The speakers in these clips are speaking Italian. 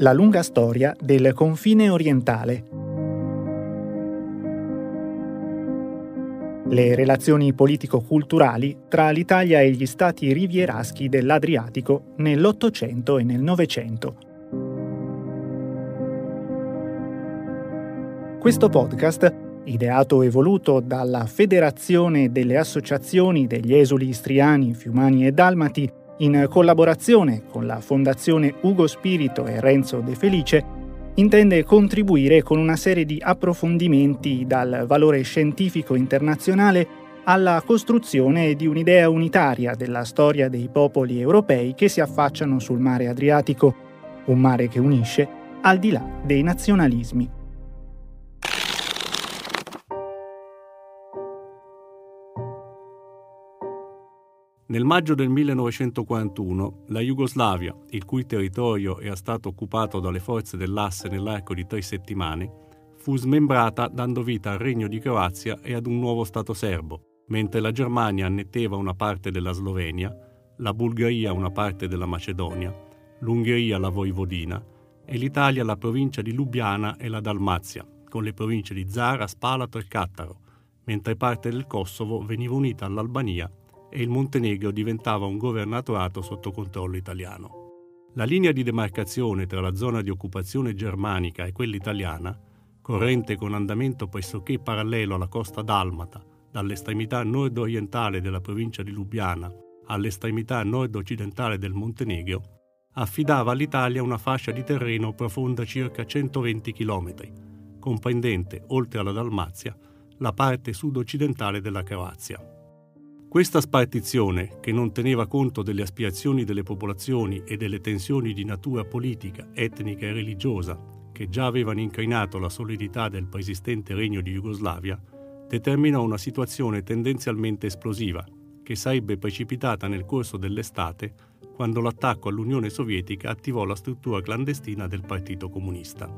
La lunga storia del confine orientale. Le relazioni politico-culturali tra l'Italia e gli stati rivieraschi dell'Adriatico nell'Ottocento e nel Novecento. Questo podcast, ideato e voluto dalla Federazione delle Associazioni degli Esuli Istriani, Fiumani e Dalmati, in collaborazione con la Fondazione Ugo Spirito e Renzo De Felice, intende contribuire con una serie di approfondimenti dal valore scientifico internazionale alla costruzione di un'idea unitaria della storia dei popoli europei che si affacciano sul mare Adriatico, un mare che unisce al di là dei nazionalismi. Nel maggio del 1941 la Jugoslavia, il cui territorio era stato occupato dalle forze dell'asse nell'arco di tre settimane, fu smembrata dando vita al Regno di Croazia e ad un nuovo Stato serbo, mentre la Germania annetteva una parte della Slovenia, la Bulgaria una parte della Macedonia, l'Ungheria la Voivodina e l'Italia la provincia di Lubiana e la Dalmazia, con le province di Zara, Spalato e Cattaro, mentre parte del Kosovo veniva unita all'Albania e il Montenegro diventava un governatorato sotto controllo italiano. La linea di demarcazione tra la zona di occupazione germanica e quella italiana, corrente con andamento pressoché parallelo alla costa dalmata, dall'estremità nord-orientale della provincia di Lubiana all'estremità nord-occidentale del Montenegro, affidava all'Italia una fascia di terreno profonda circa 120 km, comprendente, oltre alla Dalmazia, la parte sud-occidentale della Croazia. Questa spartizione, che non teneva conto delle aspirazioni delle popolazioni e delle tensioni di natura politica, etnica e religiosa che già avevano incrinato la solidità del preesistente regno di Jugoslavia, determinò una situazione tendenzialmente esplosiva, che sarebbe precipitata nel corso dell'estate quando l'attacco all'Unione Sovietica attivò la struttura clandestina del Partito Comunista.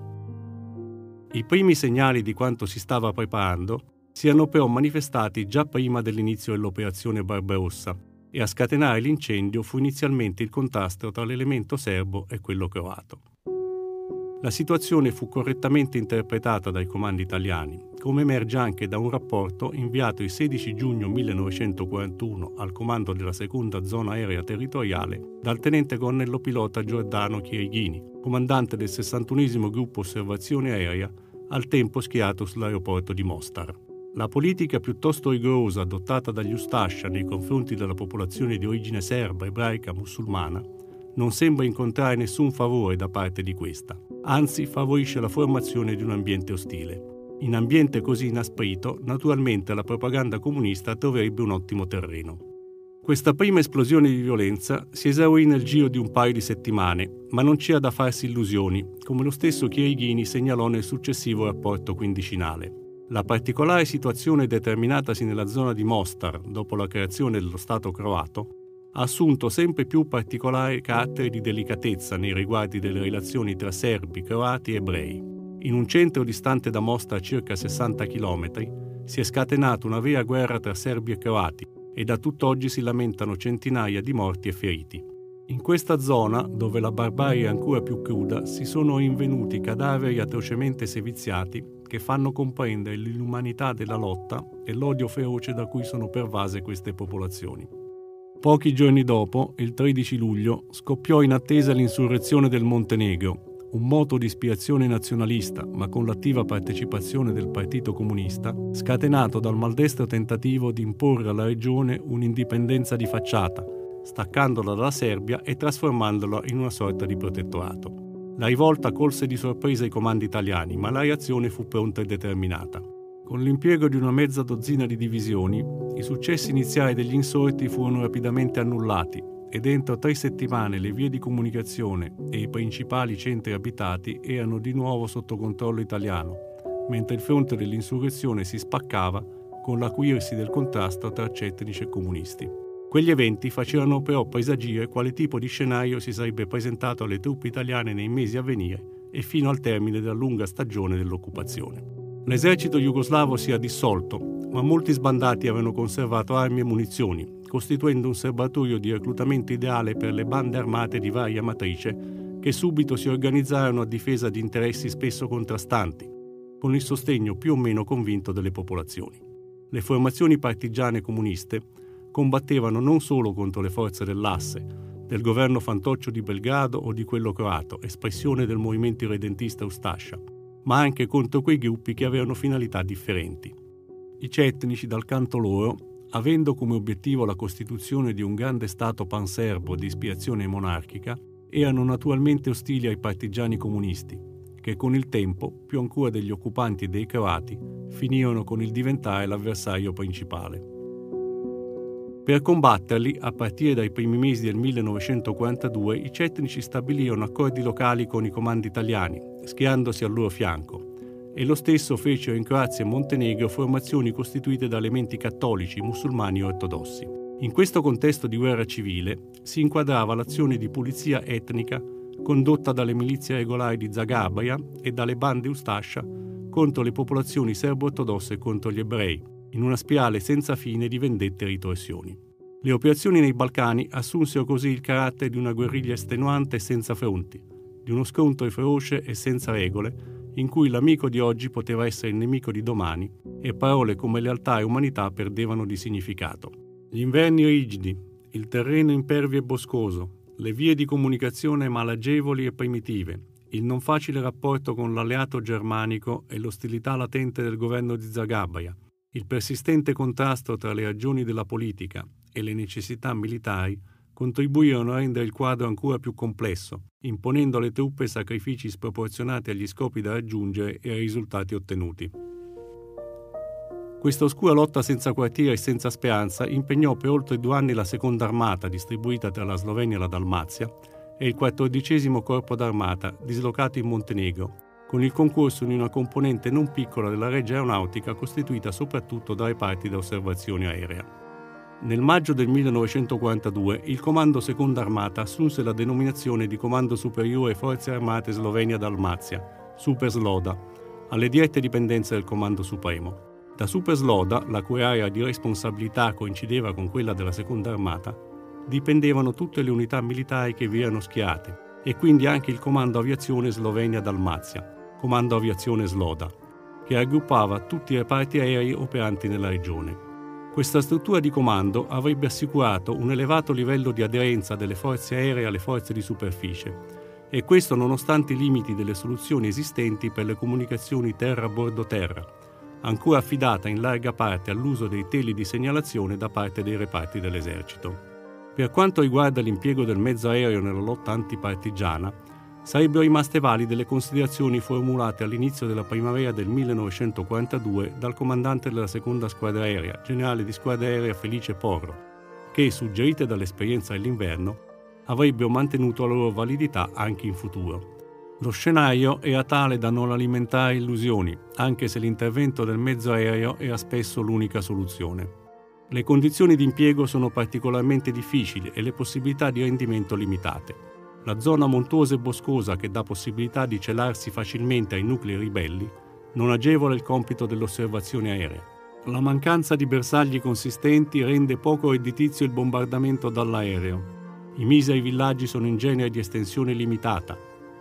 I primi segnali di quanto si stava preparando siano però manifestati già prima dell'inizio dell'operazione Barbarossa e a scatenare l'incendio fu inizialmente il contrasto tra l'elemento serbo e quello croato. La situazione fu correttamente interpretata dai comandi italiani, come emerge anche da un rapporto inviato il 16 giugno 1941 al comando della seconda zona aerea territoriale dal tenente colonnello pilota Giordano Chirighini, comandante del 61 gruppo osservazione aerea, al tempo schierato sull'aeroporto di Mostar. La politica piuttosto rigorosa adottata dagli Ustascia nei confronti della popolazione di origine serba, ebraica, musulmana non sembra incontrare nessun favore da parte di questa, anzi favorisce la formazione di un ambiente ostile. In ambiente così inasprito, naturalmente la propaganda comunista troverebbe un ottimo terreno. Questa prima esplosione di violenza si esaurì nel giro di un paio di settimane, ma non c'era da farsi illusioni, come lo stesso Chirighini segnalò nel successivo rapporto quindicinale. La particolare situazione determinatasi nella zona di Mostar dopo la creazione dello Stato croato ha assunto sempre più particolari caratteri di delicatezza nei riguardi delle relazioni tra serbi, croati e ebrei. In un centro distante da Mostar circa 60 km si è scatenata una vera guerra tra serbi e croati e da tutt'oggi si lamentano centinaia di morti e feriti. In questa zona, dove la barbarie è ancora più cruda, si sono rinvenuti cadaveri atrocemente seviziati che fanno comprendere l'inumanità della lotta e l'odio feroce da cui sono pervase queste popolazioni. Pochi giorni dopo, il 13 luglio, scoppiò in attesa l'insurrezione del Montenegro, un moto di ispirazione nazionalista, ma con l'attiva partecipazione del Partito Comunista, scatenato dal maldestro tentativo di imporre alla regione un'indipendenza di facciata, staccandola dalla Serbia e trasformandola in una sorta di protettorato. La rivolta colse di sorpresa i comandi italiani, ma la reazione fu pronta e determinata. Con l'impiego di una mezza dozzina di divisioni, i successi iniziali degli insorti furono rapidamente annullati ed entro tre settimane le vie di comunicazione e i principali centri abitati erano di nuovo sotto controllo italiano, mentre il fronte dell'insurrezione si spaccava con l'acuirsi del contrasto tra cetnici e comunisti. Quegli eventi facevano però presagire quale tipo di scenario si sarebbe presentato alle truppe italiane nei mesi a venire e fino al termine della lunga stagione dell'occupazione. L'esercito jugoslavo si era dissolto, ma molti sbandati avevano conservato armi e munizioni, costituendo un serbatoio di reclutamento ideale per le bande armate di varia matrice che subito si organizzarono a difesa di interessi spesso contrastanti, con il sostegno più o meno convinto delle popolazioni. Le formazioni partigiane comuniste combattevano non solo contro le forze dell'asse, del governo fantoccio di Belgrado o di quello croato, espressione del movimento irredentista Ustascia, ma anche contro quei gruppi che avevano finalità differenti. I cetnici, dal canto loro, avendo come obiettivo la costituzione di un grande Stato panserbo di ispirazione monarchica, erano naturalmente ostili ai partigiani comunisti, che con il tempo, più ancora degli occupanti e dei croati, finirono con il diventare l'avversario principale. Per combatterli, a partire dai primi mesi del 1942, i cetnici stabilirono accordi locali con i comandi italiani, schiandosi al loro fianco, e lo stesso fecero in Croazia e Montenegro formazioni costituite da elementi cattolici, musulmani e ortodossi. In questo contesto di guerra civile si inquadrava l'azione di pulizia etnica condotta dalle milizie regolari di Zagabria e dalle bande Ustascia contro le popolazioni serbo-ortodosse e contro gli ebrei, in una spirale senza fine di vendette e ritorsioni. Le operazioni nei Balcani assunsero così il carattere di una guerriglia estenuante e senza fronti, di uno scontro feroce e senza regole, in cui l'amico di oggi poteva essere il nemico di domani e parole come lealtà e umanità perdevano di significato. Gli inverni rigidi, il terreno impervio e boscoso, le vie di comunicazione malagevoli e primitive, il non facile rapporto con l'alleato germanico e l'ostilità latente del governo di Zagabria, il persistente contrasto tra le ragioni della politica e le necessità militari contribuirono a rendere il quadro ancora più complesso, imponendo alle truppe sacrifici sproporzionati agli scopi da raggiungere e ai risultati ottenuti. Questa oscura lotta senza quartiere e senza speranza impegnò per oltre due anni la seconda armata distribuita tra la Slovenia e la Dalmazia e il quattordicesimo corpo d'armata dislocato in Montenegro, con il concorso di una componente non piccola della Regia Aeronautica costituita soprattutto da reparti da osservazione aerea. Nel maggio del 1942 il Comando Seconda Armata assunse la denominazione di Comando Superiore Forze Armate Slovenia Dalmazia, Super Sloda, alle dirette dipendenze del Comando Supremo. Da Super Sloda, la cui area di responsabilità coincideva con quella della Seconda Armata, dipendevano tutte le unità militari che vi erano schierate e quindi anche il Comando Aviazione Slovenia Dalmazia, Comando Aviazione Sloda, che raggruppava tutti i reparti aerei operanti nella regione. Questa struttura di comando avrebbe assicurato un elevato livello di aderenza delle forze aeree alle forze di superficie, e questo nonostante i limiti delle soluzioni esistenti per le comunicazioni terra-bordo-terra, ancora affidata in larga parte all'uso dei teli di segnalazione da parte dei reparti dell'esercito. Per quanto riguarda l'impiego del mezzo aereo nella lotta antipartigiana, sarebbero rimaste valide le considerazioni formulate all'inizio della primavera del 1942 dal comandante della seconda squadra aerea, generale di squadra aerea Felice Porro, che, suggerite dall'esperienza dell'inverno, avrebbero mantenuto la loro validità anche in futuro. Lo scenario era tale da non alimentare illusioni, anche se l'intervento del mezzo aereo era spesso l'unica soluzione. Le condizioni di impiego sono particolarmente difficili e le possibilità di rendimento limitate. La zona montuosa e boscosa che dà possibilità di celarsi facilmente ai nuclei ribelli non agevola il compito dell'osservazione aerea. La mancanza di bersagli consistenti rende poco redditizio il bombardamento dall'aereo. I miseri villaggi sono in genere di estensione limitata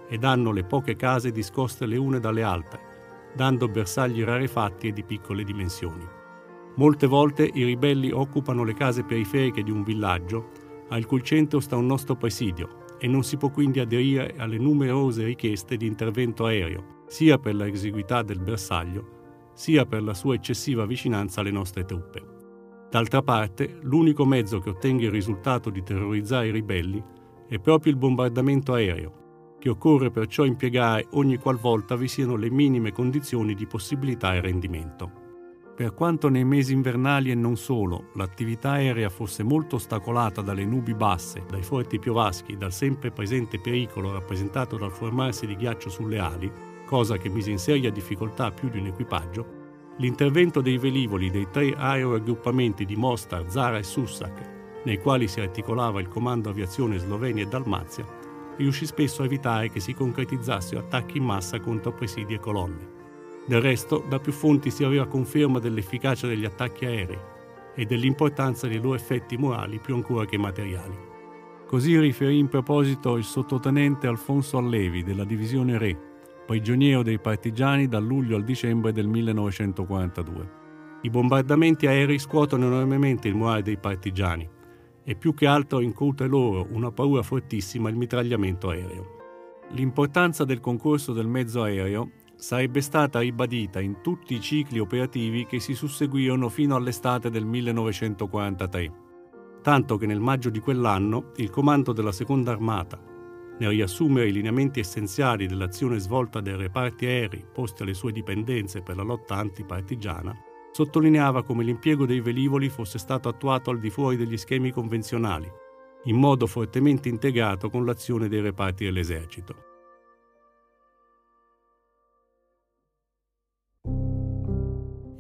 ed hanno le poche case discoste le une dalle altre, dando bersagli rarefatti e di piccole dimensioni. Molte volte i ribelli occupano le case periferiche di un villaggio, al cui centro sta un nostro presidio, e non si può quindi aderire alle numerose richieste di intervento aereo, sia per la esiguità del bersaglio, sia per la sua eccessiva vicinanza alle nostre truppe. D'altra parte, l'unico mezzo che ottenga il risultato di terrorizzare i ribelli è proprio il bombardamento aereo, che occorre perciò impiegare ogni qualvolta vi siano le minime condizioni di possibilità e rendimento. Per quanto nei mesi invernali e non solo l'attività aerea fosse molto ostacolata dalle nubi basse, dai forti piovaschi, dal sempre presente pericolo rappresentato dal formarsi di ghiaccio sulle ali, cosa che mise in seria difficoltà più di un equipaggio, l'intervento dei velivoli dei tre aeroraggroppamenti di Mostar, Zara e Sussak, nei quali si articolava il comando aviazione Slovenia e Dalmazia, riuscì spesso a evitare che si concretizzassero attacchi in massa contro presidi e colonne. Del resto, da più fonti si aveva conferma dell'efficacia degli attacchi aerei e dell'importanza dei loro effetti morali più ancora che materiali. Così riferì in proposito il sottotenente Alfonso Allevi della divisione Re, prigioniero dei partigiani dal luglio al dicembre del 1942. I bombardamenti aerei scuotono enormemente il morale dei partigiani e più che altro incute loro una paura fortissima il mitragliamento aereo. L'importanza del concorso del mezzo aereo sarebbe stata ribadita in tutti i cicli operativi che si susseguirono fino all'estate del 1943, tanto che nel maggio di quell'anno il comando della Seconda Armata, nel riassumere i lineamenti essenziali dell'azione svolta dai reparti aerei posti alle sue dipendenze per la lotta antipartigiana, sottolineava come l'impiego dei velivoli fosse stato attuato al di fuori degli schemi convenzionali in modo fortemente integrato con l'azione dei reparti dell'esercito.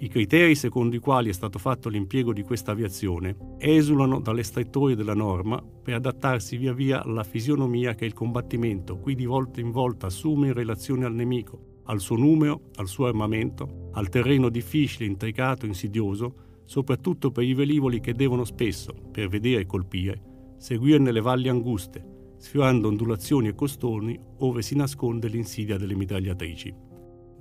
I criteri secondo i quali è stato fatto l'impiego di questa aviazione esulano dalle strettoie della norma per adattarsi via via alla fisionomia che il combattimento qui di volta in volta assume in relazione al nemico, al suo numero, al suo armamento, al terreno difficile, intricato, insidioso, soprattutto per i velivoli che devono spesso, per vedere e colpire, seguire nelle valli anguste, sfiorando ondulazioni e costoni ove si nasconde l'insidia delle mitragliatrici.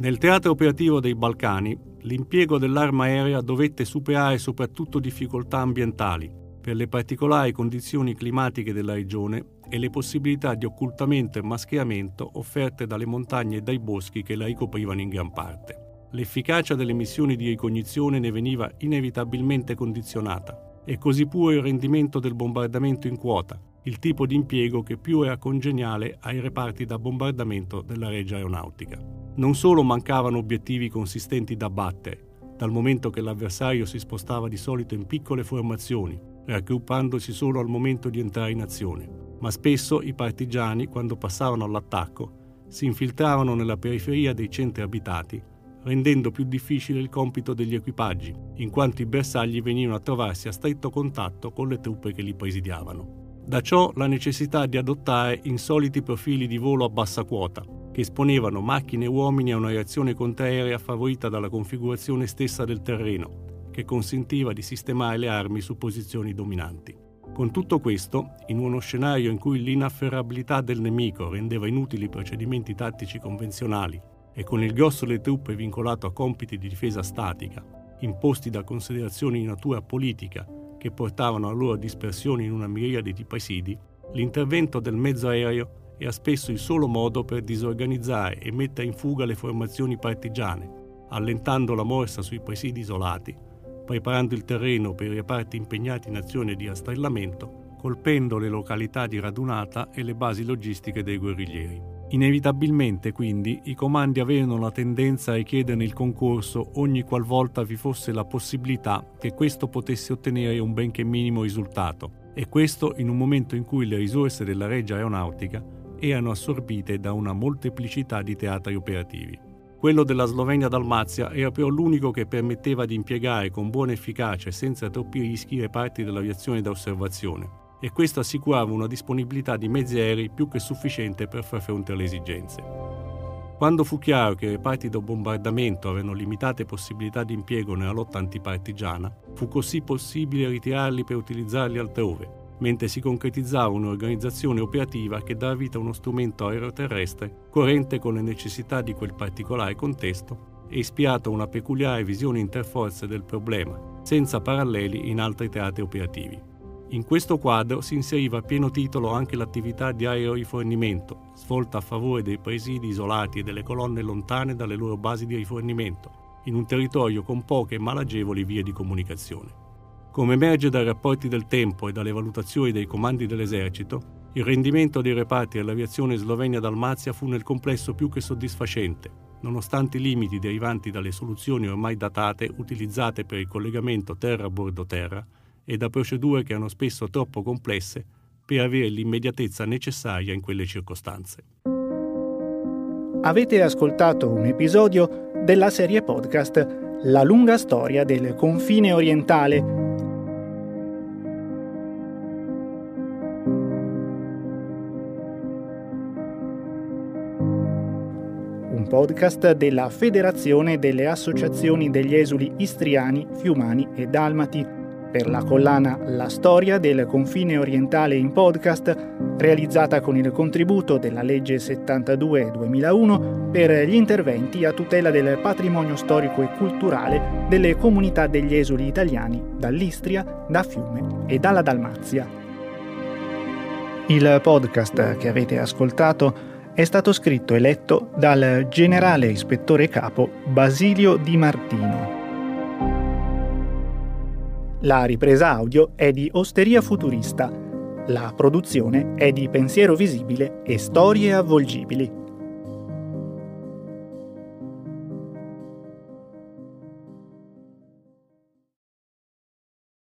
Nel teatro operativo dei Balcani, l'impiego dell'arma aerea dovette superare soprattutto difficoltà ambientali per le particolari condizioni climatiche della regione e le possibilità di occultamento e mascheramento offerte dalle montagne e dai boschi che la ricoprivano in gran parte. L'efficacia delle missioni di ricognizione ne veniva inevitabilmente condizionata e così pure il rendimento del bombardamento in quota, il tipo di impiego che più era congeniale ai reparti da bombardamento della Regia Aeronautica. Non solo mancavano obiettivi consistenti da battere, dal momento che l'avversario si spostava di solito in piccole formazioni, raggruppandosi solo al momento di entrare in azione, ma spesso i partigiani, quando passavano all'attacco, si infiltravano nella periferia dei centri abitati rendendo più difficile il compito degli equipaggi, in quanto i bersagli venivano a trovarsi a stretto contatto con le truppe che li presidiavano. Da ciò la necessità di adottare insoliti profili di volo a bassa quota, che esponevano macchine e uomini a una reazione contraerea favorita dalla configurazione stessa del terreno, che consentiva di sistemare le armi su posizioni dominanti. Con tutto questo, in uno scenario in cui l'inafferrabilità del nemico rendeva inutili i procedimenti tattici convenzionali e con il grosso delle truppe vincolato a compiti di difesa statica, imposti da considerazioni di natura politica che portavano alla loro dispersione in una miriade di presidi, l'intervento del mezzo aereo era spesso il solo modo per disorganizzare e mettere in fuga le formazioni partigiane, allentando la morsa sui presidi isolati, preparando il terreno per i reparti impegnati in azione di rastrellamento, colpendo le località di radunata e le basi logistiche dei guerriglieri. Inevitabilmente, quindi, i comandi avevano la tendenza a richiedere il concorso ogni qualvolta vi fosse la possibilità che questo potesse ottenere un benché minimo risultato, e questo in un momento in cui le risorse della Regia Aeronautica erano assorbite da una molteplicità di teatri operativi. Quello della Slovenia-Dalmazia era però l'unico che permetteva di impiegare con buona efficacia e senza troppi rischi reparti dell'aviazione da osservazione, e questo assicurava una disponibilità di mezzi aerei più che sufficiente per far fronte alle esigenze. Quando fu chiaro che i reparti da bombardamento avevano limitate possibilità di impiego nella lotta antipartigiana, fu così possibile ritirarli per utilizzarli altrove, mentre si concretizzava un'organizzazione operativa che dava vita a uno strumento aeroterrestre coerente con le necessità di quel particolare contesto e ispirato a una peculiare visione interforze del problema, senza paralleli in altri teatri operativi. In questo quadro si inseriva a pieno titolo anche l'attività di aerorifornimento, svolta a favore dei presidi isolati e delle colonne lontane dalle loro basi di rifornimento, in un territorio con poche e malagevoli vie di comunicazione. Come emerge dai rapporti del tempo e dalle valutazioni dei comandi dell'esercito, il rendimento dei reparti dell'aviazione Slovenia-Dalmazia fu nel complesso più che soddisfacente, nonostante i limiti derivanti dalle soluzioni ormai datate utilizzate per il collegamento terra-bordo-terra e da procedure che erano spesso troppo complesse per avere l'immediatezza necessaria in quelle circostanze. Avete ascoltato un episodio della serie podcast La lunga storia del confine orientale. Podcast della Federazione delle Associazioni degli Esuli Istriani, Fiumani e Dalmati per la collana La storia del confine orientale in podcast, realizzata con il contributo della legge 72-2001 per gli interventi a tutela del patrimonio storico e culturale delle comunità degli esuli italiani dall'Istria, da Fiume e dalla Dalmazia. Il podcast che avete ascoltato è stato scritto e letto dal generale ispettore capo Basilio Di Martino. La ripresa audio è di Osteria Futurista. La produzione è di Pensiero Visibile e Storie Avvolgibili.